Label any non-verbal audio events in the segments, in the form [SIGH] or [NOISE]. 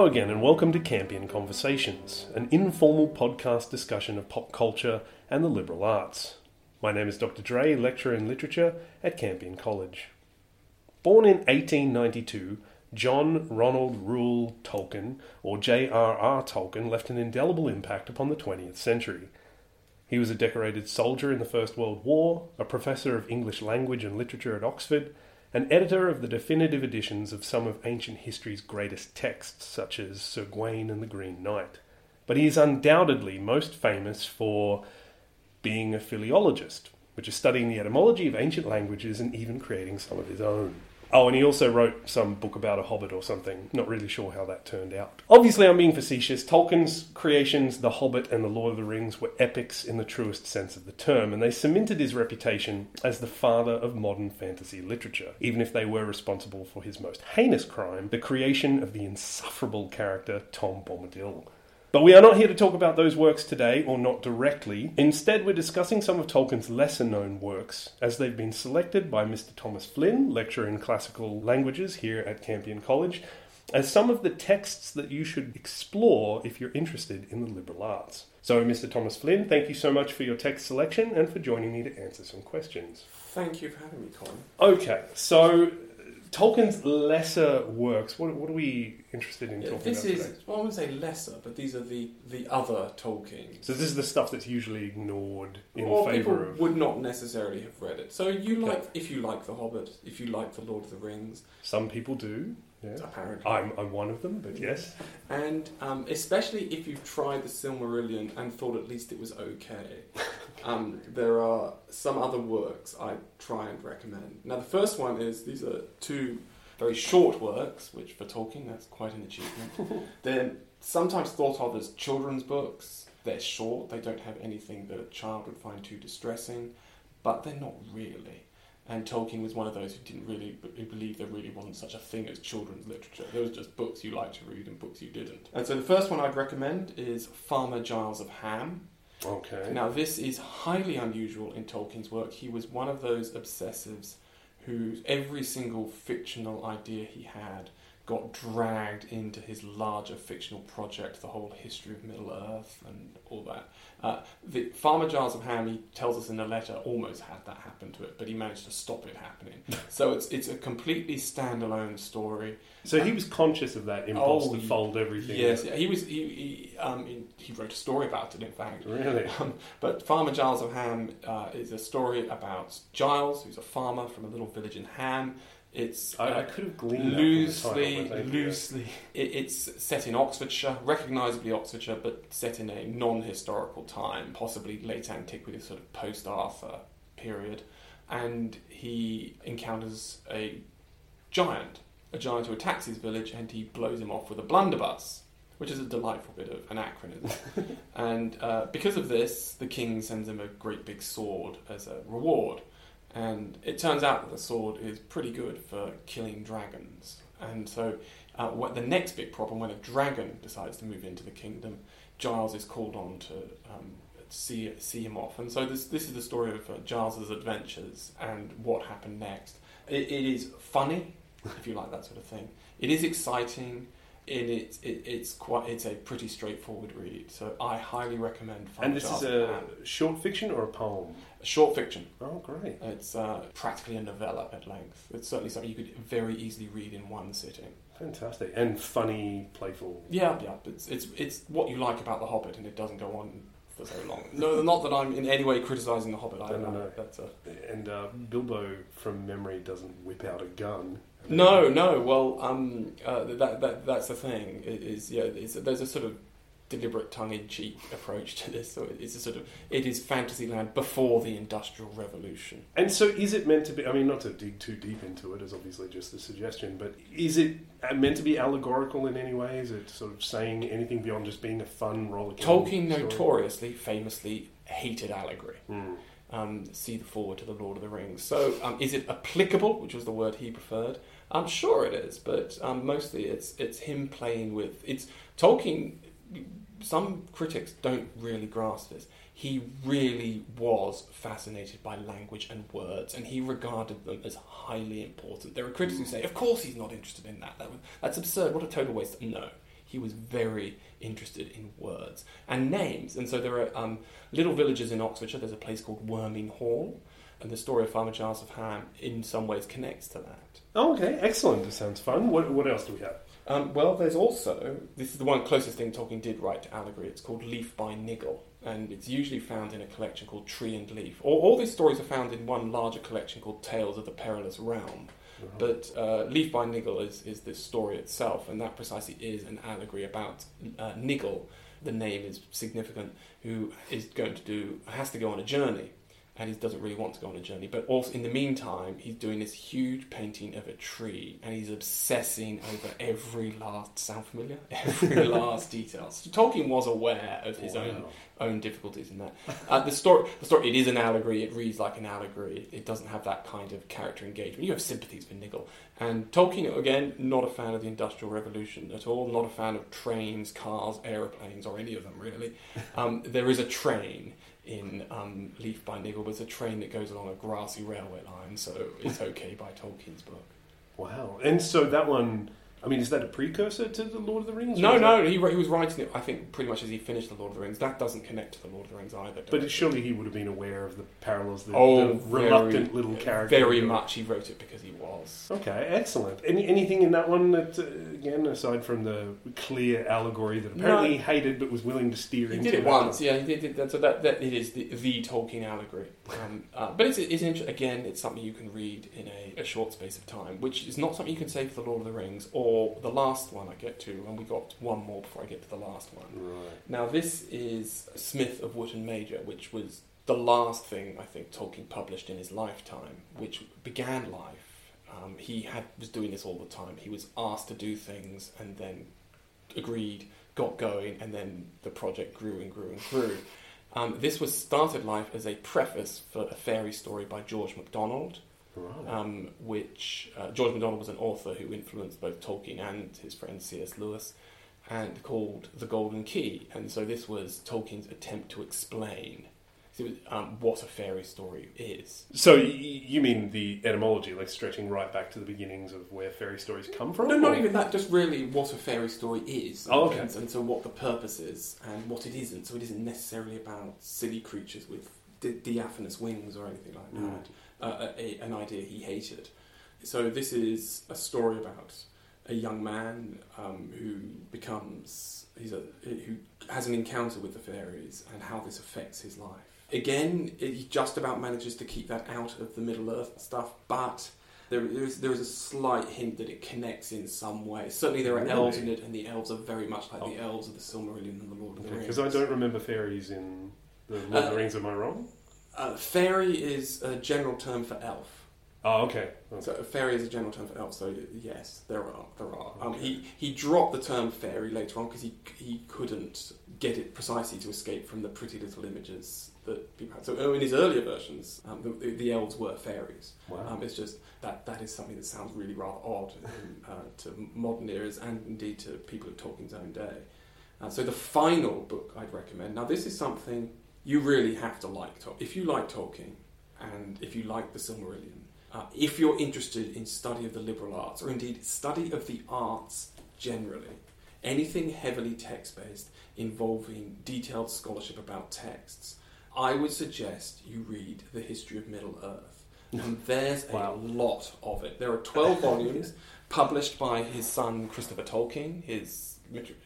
Hello again, and welcome to Campion Conversations, an informal podcast discussion of pop culture and the liberal arts. My name is Dr. Dray, lecturer in literature at Campion College. Born in 1892, John Ronald Reuel Tolkien, or J.R.R. Tolkien, left an indelible impact upon the 20th century. He was a decorated soldier in the First World War, a professor of English language and literature at Oxford, an editor of the definitive editions of some of ancient history's greatest texts, such as Sir Gawain and the Green Knight. But he is undoubtedly most famous for being a philologist, which is studying the etymology of ancient languages and even creating some of his own. Oh, and he also wrote some book about a hobbit or something. Not really sure how that turned out. Obviously, I'm being facetious. Tolkien's creations, The Hobbit and The Lord of the Rings, were epics in the truest sense of the term, and they cemented his reputation as the father of modern fantasy literature, even if they were responsible for his most heinous crime, the creation of the insufferable character Tom Bombadil. But we are not here to talk about those works today, or not directly. Instead, we're discussing some of Tolkien's lesser known works, as they've been selected by Mr. Thomas Flynn, lecturer in classical languages here at Campion College, as some of the texts that you should explore if you're interested in the liberal arts. So, Mr. Thomas Flynn, thank you so much for your text selection and for joining me to answer some questions. Thank you for having me, Colin. Okay, so Tolkien's lesser works. What, what are we interested in Yeah, talking this about is, today? well, I wouldn't say lesser, but these are the, the other Tolkien. So this is the stuff that's usually ignored in or people favour of people would not necessarily have read it. So you Okay. like, if you like The Hobbit, if you like The Lord of the Rings, some people do. Yeah. apparently, I'm, I'm one of them, but yes. and um, especially if you've tried the Silmarillion and thought at least it was okay, [LAUGHS] um, there are some other works I try and recommend. Now, the first one is these are two very short works, which for Tolkien that's quite an achievement. [LAUGHS] They're sometimes thought of as children's books. They're short. They don't have anything that a child would find too distressing, but they're not really. And Tolkien was one of those who didn't really who believed there really wasn't such a thing as children's literature. There was just books you liked to read and books you didn't. And so the first one I'd recommend is Farmer Giles of Ham. Okay. Now, this is highly unusual in Tolkien's work. He was one of those obsessives who every single fictional idea he had got dragged into his larger fictional project, the whole history of Middle Earth and all that. Uh, the Farmer Giles of Ham, he tells us in a letter, almost had that happen to it, but he managed to stop it happening. [LAUGHS] so it's it's a completely standalone story. so he was conscious of that impulse Oh, to fold everything. Yes, he was. He he, um, he he wrote a story about it. In fact, Really? [LAUGHS] um, but Farmer Giles of Ham uh, is a story about Giles, who's a farmer from a little village in Ham. It's I, I uh, could have gleaned loosely, that from the title, but thank you. loosely. It, it's set in Oxfordshire, recognisably Oxfordshire, but set in a non-historical time, possibly late antiquity, sort of post-Arthur period. And he encounters a giant, a giant who attacks his village, and he blows him off with a blunderbuss, which is a delightful bit of anachronism. [LAUGHS] and uh, because of this, the king sends him a great big sword as a reward. And it turns out that the sword is pretty good for killing dragons. And so, uh, what the next big problem when a dragon decides to move into the kingdom, Giles is called on to um, see see him off. And so this this is the story of uh, Giles's adventures and what happened next. It, it is funny, if you like that sort of thing. It is exciting. And it, it, it's quite it's a pretty straightforward read, so I highly recommend. And this is a Ham. short fiction or a poem? short fiction. Oh, great. It's uh, practically a novella at length. It's certainly something you could very easily read in one sitting. Fantastic. And funny, playful. Yeah, yeah. It's it's it's what you like about The Hobbit, and it doesn't go on for so long. No, not that I'm in any way criticising The Hobbit. I No, no, no. That's a, And uh, Bilbo, from memory, doesn't whip out a gun. No, no. Well, um, uh, that that that's the thing. Is yeah. It's, there's a sort of deliberate tongue-in-cheek approach to this. So it's a sort of it is Fantasyland before the Industrial Revolution. And so, is it meant to be? I mean, not to dig too deep into it, is obviously just a suggestion, but is it uh, meant to be allegorical in any way? Is it sort of saying anything beyond just being a fun rollicking? Tolkien story? notoriously, famously hated allegory. Hmm. Um, see the foreword to the Lord of the Rings. So, um, is it applicable, which was the word he preferred? I'm sure it is, but um, mostly it's it's him playing with it's Tolkien. Some critics don't really grasp this. He really was fascinated by language and words, and he regarded them as highly important. There are critics who say, "Of course, he's not interested in that. that that's absurd. What a total waste." No, he was very interested in words and names. And so there are um, little villages in Oxfordshire. There's a place called Worminghall, and the story of Farmer Giles of Ham in some ways connects to that. Oh, okay, excellent. This sounds fun. What, what else do we have? Um, well, there's also this is the one closest thing Tolkien did write to allegory. It's called Leaf by Niggle, and it's usually found in a collection called Tree and Leaf. All, all these stories are found in one larger collection called Tales of the Perilous Realm. But uh, Leaf by Niggle is, is this story itself, and that precisely is an allegory about uh, Niggle. The name is significant. Who is going to do has to go on a journey, and he doesn't really want to go on a journey. But also, in the meantime, he's doing this huge painting of a tree, and he's obsessing over every last. Sound familiar? [LAUGHS] Every [LAUGHS] last detail. So Tolkien was aware of his own own difficulties in that. Uh, the story, the story, it is an allegory. It reads like an allegory. It doesn't have that kind of character engagement. You have sympathies for Niggle, and Tolkien again, not a fan of the Industrial Revolution at all. Not a fan of trains, cars, aeroplanes, or any of them really. Um, there is a train in um, Leaf by Niggle, but it's a train that goes along a grassy railway line, so it's [LAUGHS] okay by Tolkien's book. Wow. And so that one, I mean, is that a precursor to the Lord of the Rings? No, no, he, he was writing it. I think pretty much as he finished the Lord of the Rings. That doesn't connect to the Lord of the Rings either. But directly. surely he would have been aware of the parallels, the, Oh, the reluctant very- little character. Very much, he wrote it because he was. Okay, excellent. Any anything in that one that, uh, again, aside from the clear allegory that apparently No. he hated but was willing to steer He into? did it once, yeah. He did, that. So that, that it is the, the Tolkien allegory. Um, uh, but it's, it's inter- again, it's something you can read in a, a short space of time, which is not something you can say for the Lord of the Rings or the last one I get to, and we got one more before I get to the last one. Right. Now, this is Smith of Wootton Major, which was the last thing I think Tolkien published in his lifetime, which began life. Um, he had was doing this all the time. He was asked to do things and then agreed, got going, and then the project grew and grew and grew. Um, this was started life as a preface for a fairy story by George MacDonald, Right. um, which uh, George MacDonald was an author who influenced both Tolkien and his friend C.S. Lewis, and called The Golden Key. And so this was Tolkien's attempt to explain so it was, um, what a fairy story is. so y- you mean the etymology, like stretching right back to the beginnings of where fairy stories come from? No, not or- even that. Just really what a fairy story is. Oh, okay. And, and so what the purpose is and what it isn't. So it isn't necessarily about silly creatures with di- diaphanous wings or anything like that. Mm. Uh, a, an idea he hated. So this is a story about a young man um, who becomes he's a who has an encounter with the fairies and how this affects his life. Again, he just about manages to keep that out of the Middle Earth stuff, but there is there is a slight hint that it connects in some way. Certainly, there are Really? elves in it, and the elves are very much like the Oh. elves of the Silmarillion and the Lord of the Rings. Because I don't remember fairies in the Lord of the Uh, Rings. Am I wrong? Uh, fairy is a general term for elf. Oh, okay. okay. So fairy is a general term for elf. So yes, there are there are. Um, Okay. he he dropped the term fairy later on because he he couldn't get it precisely to escape from the pretty little images that people had. So oh, in his earlier versions, um, the, the elves were fairies. Wow. Um, it's just that that is something that sounds really rather odd in, uh, to modern ears and indeed to people of Tolkien's own day. Uh, so the final book I'd recommend. Now this is something you really have to like. Tol- If you like Tolkien and if you like the Silmarillion, uh, if you're interested in study of the liberal arts or indeed study of the arts generally, anything heavily text-based involving detailed scholarship about texts, I would suggest you read the history of Middle Earth. [LAUGHS] And there's Wow. a lot of it. There are 12 volumes [LAUGHS] published by his son Christopher Tolkien, his,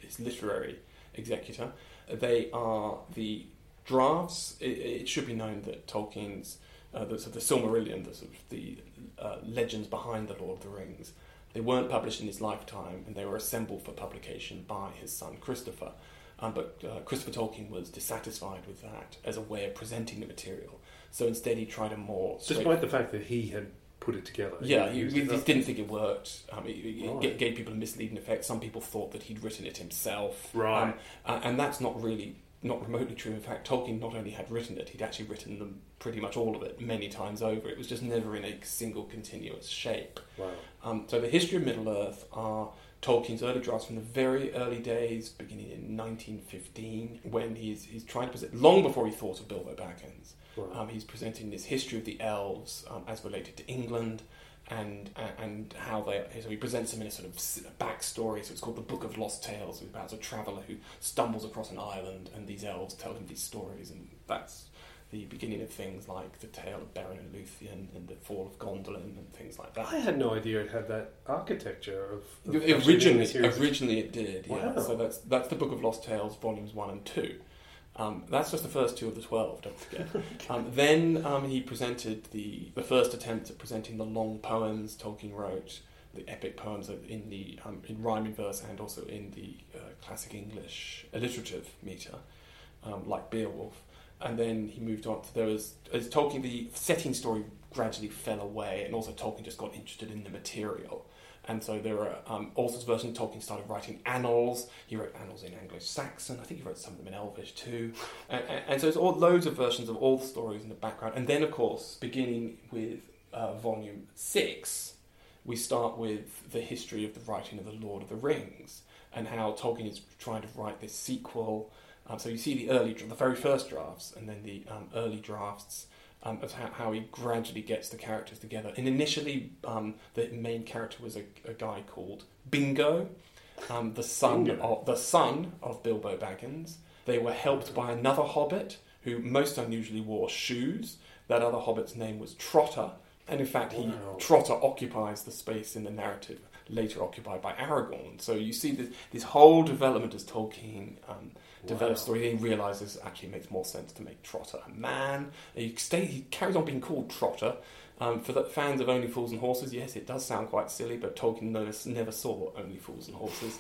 his literary executor. They are the drafts. It, it should be known that Tolkien's, uh, the, sort of the Silmarillion, the, sort of the uh, legends behind the Lord of the Rings, they weren't published in his lifetime and they were assembled for publication by his son Christopher. Um, but uh, Christopher Tolkien was dissatisfied with that as a way of presenting the material. So instead, he tried a more Despite the fact that he had put it together. yeah, he, used he didn't think it worked. Um, it, Right. ga- gave people a misleading effect. Some people thought that he'd written it himself. Right. Um, uh, and that's not really, not remotely true. In fact, Tolkien not only had written it, he'd actually written them pretty much all of it many times over. It was just never in a single continuous shape. Wow. Um, so the history of Middle Earth are Tolkien's early drafts from the very early days, beginning in 1915, when he's, he's trying to present, long before he thought of Bilbo Baggins. Wow. Um, he's presenting this history of the elves um, as related to England, and uh, and how they so he presents them in a sort of backstory. So it's called the Book of Lost Tales. It's about a traveller who stumbles across an island, and these elves tell him these stories, and that's the beginning of things like the tale of Beren and Luthien and the fall of Gondolin and things like that. I had no idea it had that architecture of. of originally, originally it did. Wow. So that's that's the Book of Lost Tales, volumes one and two. Um, that's just the first two of the twelve. Don't forget. [LAUGHS] um, then um, he presented the the first attempt at presenting the long poems Tolkien wrote, the epic poems in the um, in rhyming verse and also in the uh, classic English alliterative meter, um, like Beowulf. And then he moved on. To, there was as Tolkien the setting story gradually fell away, and also Tolkien just got interested in the material. And so there are um, of versions. Tolkien started writing annals. He wrote annals in Anglo-Saxon. I think he wrote some of them in Elvish too. And, and, and so there's all loads of versions of all the stories in the background. And then, of course, beginning with uh, volume six, we start with the history of the writing of the Lord of the Rings and how Tolkien is trying to write this sequel. Um, so you see the early, the very first drafts, and then the um, early drafts um, of how, how, he gradually gets the characters together. And initially, um, the main character was a, a guy called Bingo, um, the son Bingo. of the son of Bilbo Baggins. They were helped by another hobbit who most unusually wore shoes. That other hobbit's name was Trotter, and in fact, he wow. Trotter occupies the space in the narrative later occupied by Aragorn. So you see this, this whole development as Tolkien um, develops wow. story. He realizes actually it makes more sense to make Trotter a man. He, stay, he carries on being called Trotter. Um, for the fans of Only Fools and Horses, yes, it does sound quite silly, but Tolkien never, never saw Only Fools and Horses.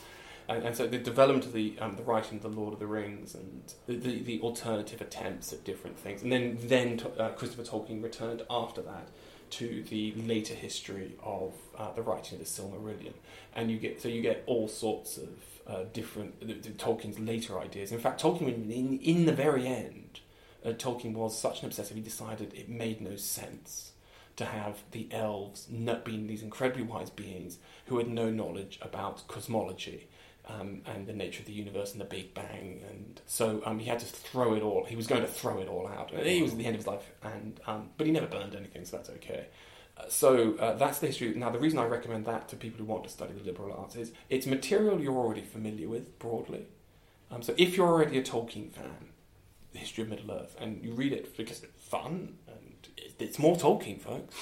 And, and, so the development of the um, the writing of the Lord of the Rings and the, the, the alternative attempts at different things, and then then uh, Christopher Tolkien returned after that to the later history of uh, the writing of the Silmarillion, and you get so you get all sorts of uh, different the, the Tolkien's later ideas. In fact, Tolkien, in in the very end, uh, Tolkien was such an obsessive. He decided it made no sense to have the elves not being these incredibly wise beings who had no knowledge about cosmology um, and the nature of the universe and the Big Bang, and so um, he had to throw it all. He was going to throw it all out. He was at the end of his life, and um, but he never burned anything, so that's okay. Uh, so uh, that's the history. Now, the reason I recommend that to people who want to study the liberal arts is it's material you're already familiar with broadly. Um, so if you're already a Tolkien fan, the history of Middle Earth, and you read it because it's fun and it's more Tolkien, folks.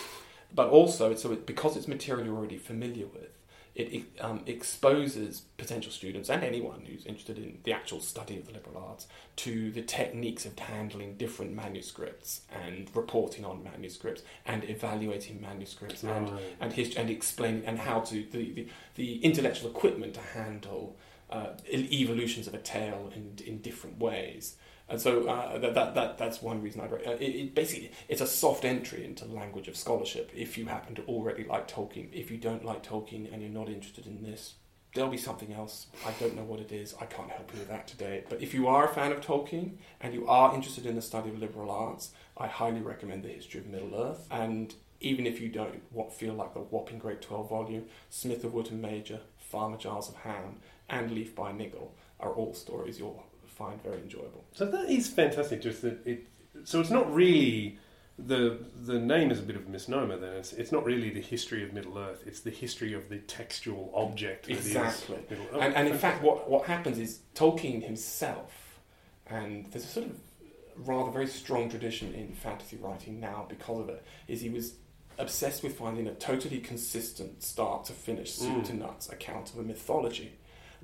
But also, so it, because it's material you're already familiar with, it, um, exposes potential students and anyone who's interested in the actual study of the liberal arts to the techniques of handling different manuscripts and reporting on manuscripts and evaluating manuscripts right. and and, hist- and explaining and how to the, the, the intellectual equipment to handle uh, evolutions of a tale in in different ways. And so uh, that, that, that, that's one reason I'd uh, it, it basically it's a soft entry into the language of scholarship if you happen to already like Tolkien. If you don't like Tolkien and you're not interested in this, there'll be something else. I don't know what it is. I can't help you with that today. But if you are a fan of Tolkien and you are interested in the study of liberal arts, I highly recommend the History of Middle Earth. And even if you don't what feel like the whopping great 12 volume, Smith of Wootton Major, Farmer Giles of Ham, and Leaf by Niggle are all stories you'll find very enjoyable. So that is fantastic. Just that it. So it's not really the the name is a bit of a misnomer. Then it's it's not really the history of Middle Earth. It's the history of the textual object. Exactly. And, and in fact, what what happens is Tolkien himself, and there's a sort of rather very strong tradition in fantasy writing now because of it. Is he was obsessed with finding a totally consistent start to finish, soup mm. to nuts account of a mythology.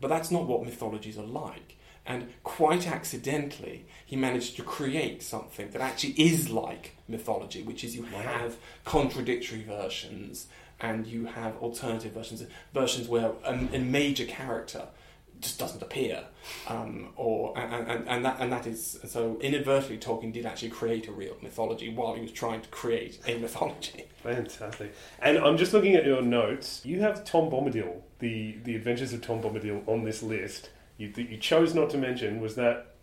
But that's not what mythologies are like. And quite accidentally, he managed to create something that actually is like mythology, which is you have contradictory versions and you have alternative versions, versions where a, a major character just doesn't appear, um, or and, and, and, that and that is so inadvertently Tolkien did actually create a real mythology while he was trying to create a mythology. Fantastic. And I'm just looking at your notes. You have Tom Bombadil, the the Adventures of Tom Bombadil, on this list you, that you chose not to mention was that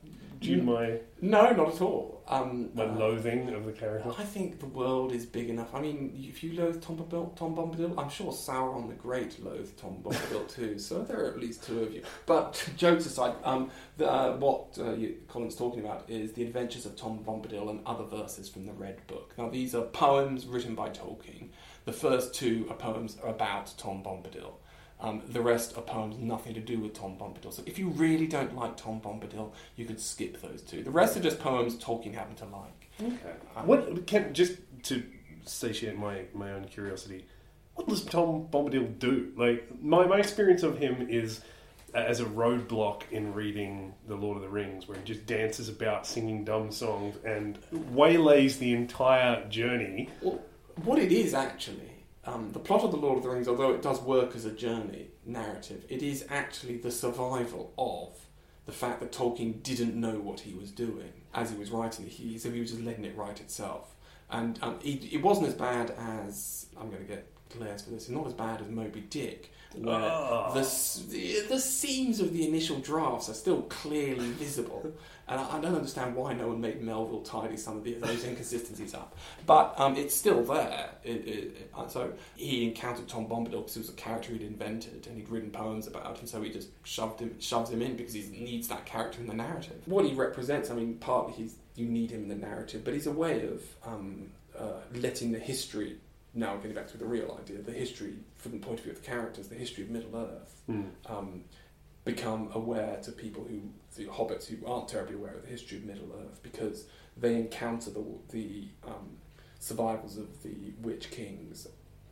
you my No, not at all. Um, my uh, loathing of the character? I think the world is big enough. I mean, if you loathe Tom, Bombadil, Tom Bombadil, I'm sure Sauron the Great loathed Tom Bombadil [LAUGHS] too. So there are at least two of you. But jokes aside, um, the, uh, what uh, you, Colin's talking about is the adventures of Tom Bombadil and other verses from the Red Book. Now, these are poems written by Tolkien. The first two are poems about Tom Bombadil. Um, the rest are poems nothing to do with Tom Bombadil. So if you really don't like Tom Bombadil, you could skip those two. The rest are just poems Tolkien happened to like. Okay. Um, What can just to satiate my my own curiosity? What does Tom Bombadil do? Like my my experience of him is as a roadblock in reading The Lord of the Rings, where he just dances about singing dumb songs and waylays the entire journey. Well, what it is actually, um, the plot of The Lord of the Rings, although it does work as a journey narrative, it is actually the survival of the fact that Tolkien didn't know what he was doing as he was writing it. He, so he was just letting it write itself. And um, it, it wasn't as bad as, I'm going to get glares for this, it's not as bad as Moby Dick, where the, the, the seams of the initial drafts are still clearly visible. And I, I don't understand why no one made Melville tidy some of the, those inconsistencies up. But um, it's still there. It, it, it- uh, so he encountered Tom Bombadil because he was a character he'd invented and he'd written poems about, and so he just shoved him, shoves him in because he needs that character in the narrative. What he represents, I mean, partly he's you need him in the narrative, but he's a way of um, uh, letting the history. Now getting back to the real idea, the history from the point of view of the characters, the history of Middle Earth, Hmm. um, become aware to people who, the hobbits who aren't terribly aware of the history of Middle Earth, because they encounter the, the um, survivals of the Witch King's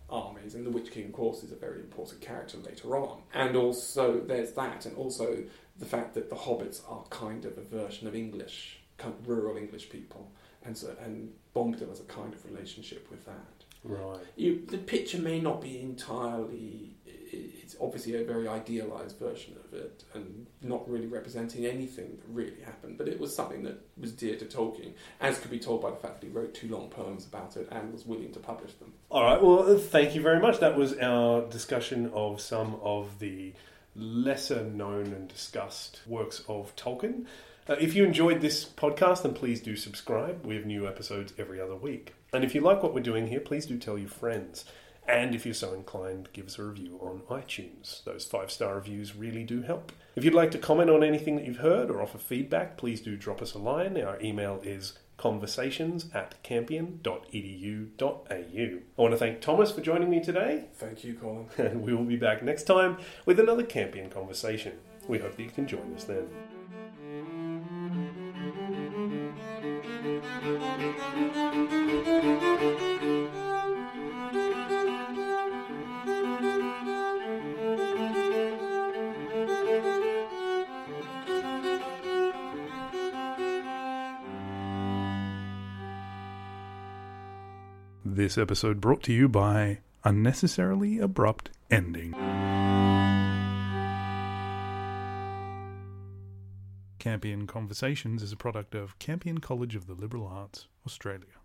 armies, and the Witch King, of course, is a very important character later on. And also, there's that, and also the fact that the hobbits are kind of a version of English, kind of rural English people, and so and Bombadil has a kind of relationship with that Right. you, the picture may not be entirely. It's obviously a very idealised version of it, and not really representing anything that really happened. But it was something that was dear to Tolkien, as could be told by the fact that he wrote two long poems about it and was willing to publish them. All right. Well, uh, thank you very much. That was our discussion of some of the lesser known and discussed works of Tolkien. Uh, if you enjoyed this podcast, then please do subscribe. We have new episodes every other week. And if you like what we're doing here, please do tell your friends. And if you're so inclined, give us a review on iTunes. Those five star reviews really do help. If you'd like to comment on anything that you've heard or offer feedback, please do drop us a line. Our email is conversations at campion.edu.au. I want to thank Thomas for joining me today, [LAUGHS] Thank you, Colin. and we will be back next time with another Campion conversation. We hope that you can join us then. This episode brought to you by Unnecessarily Abrupt Ending. Campion Conversations is a product of Campion College of the Liberal Arts, Australia.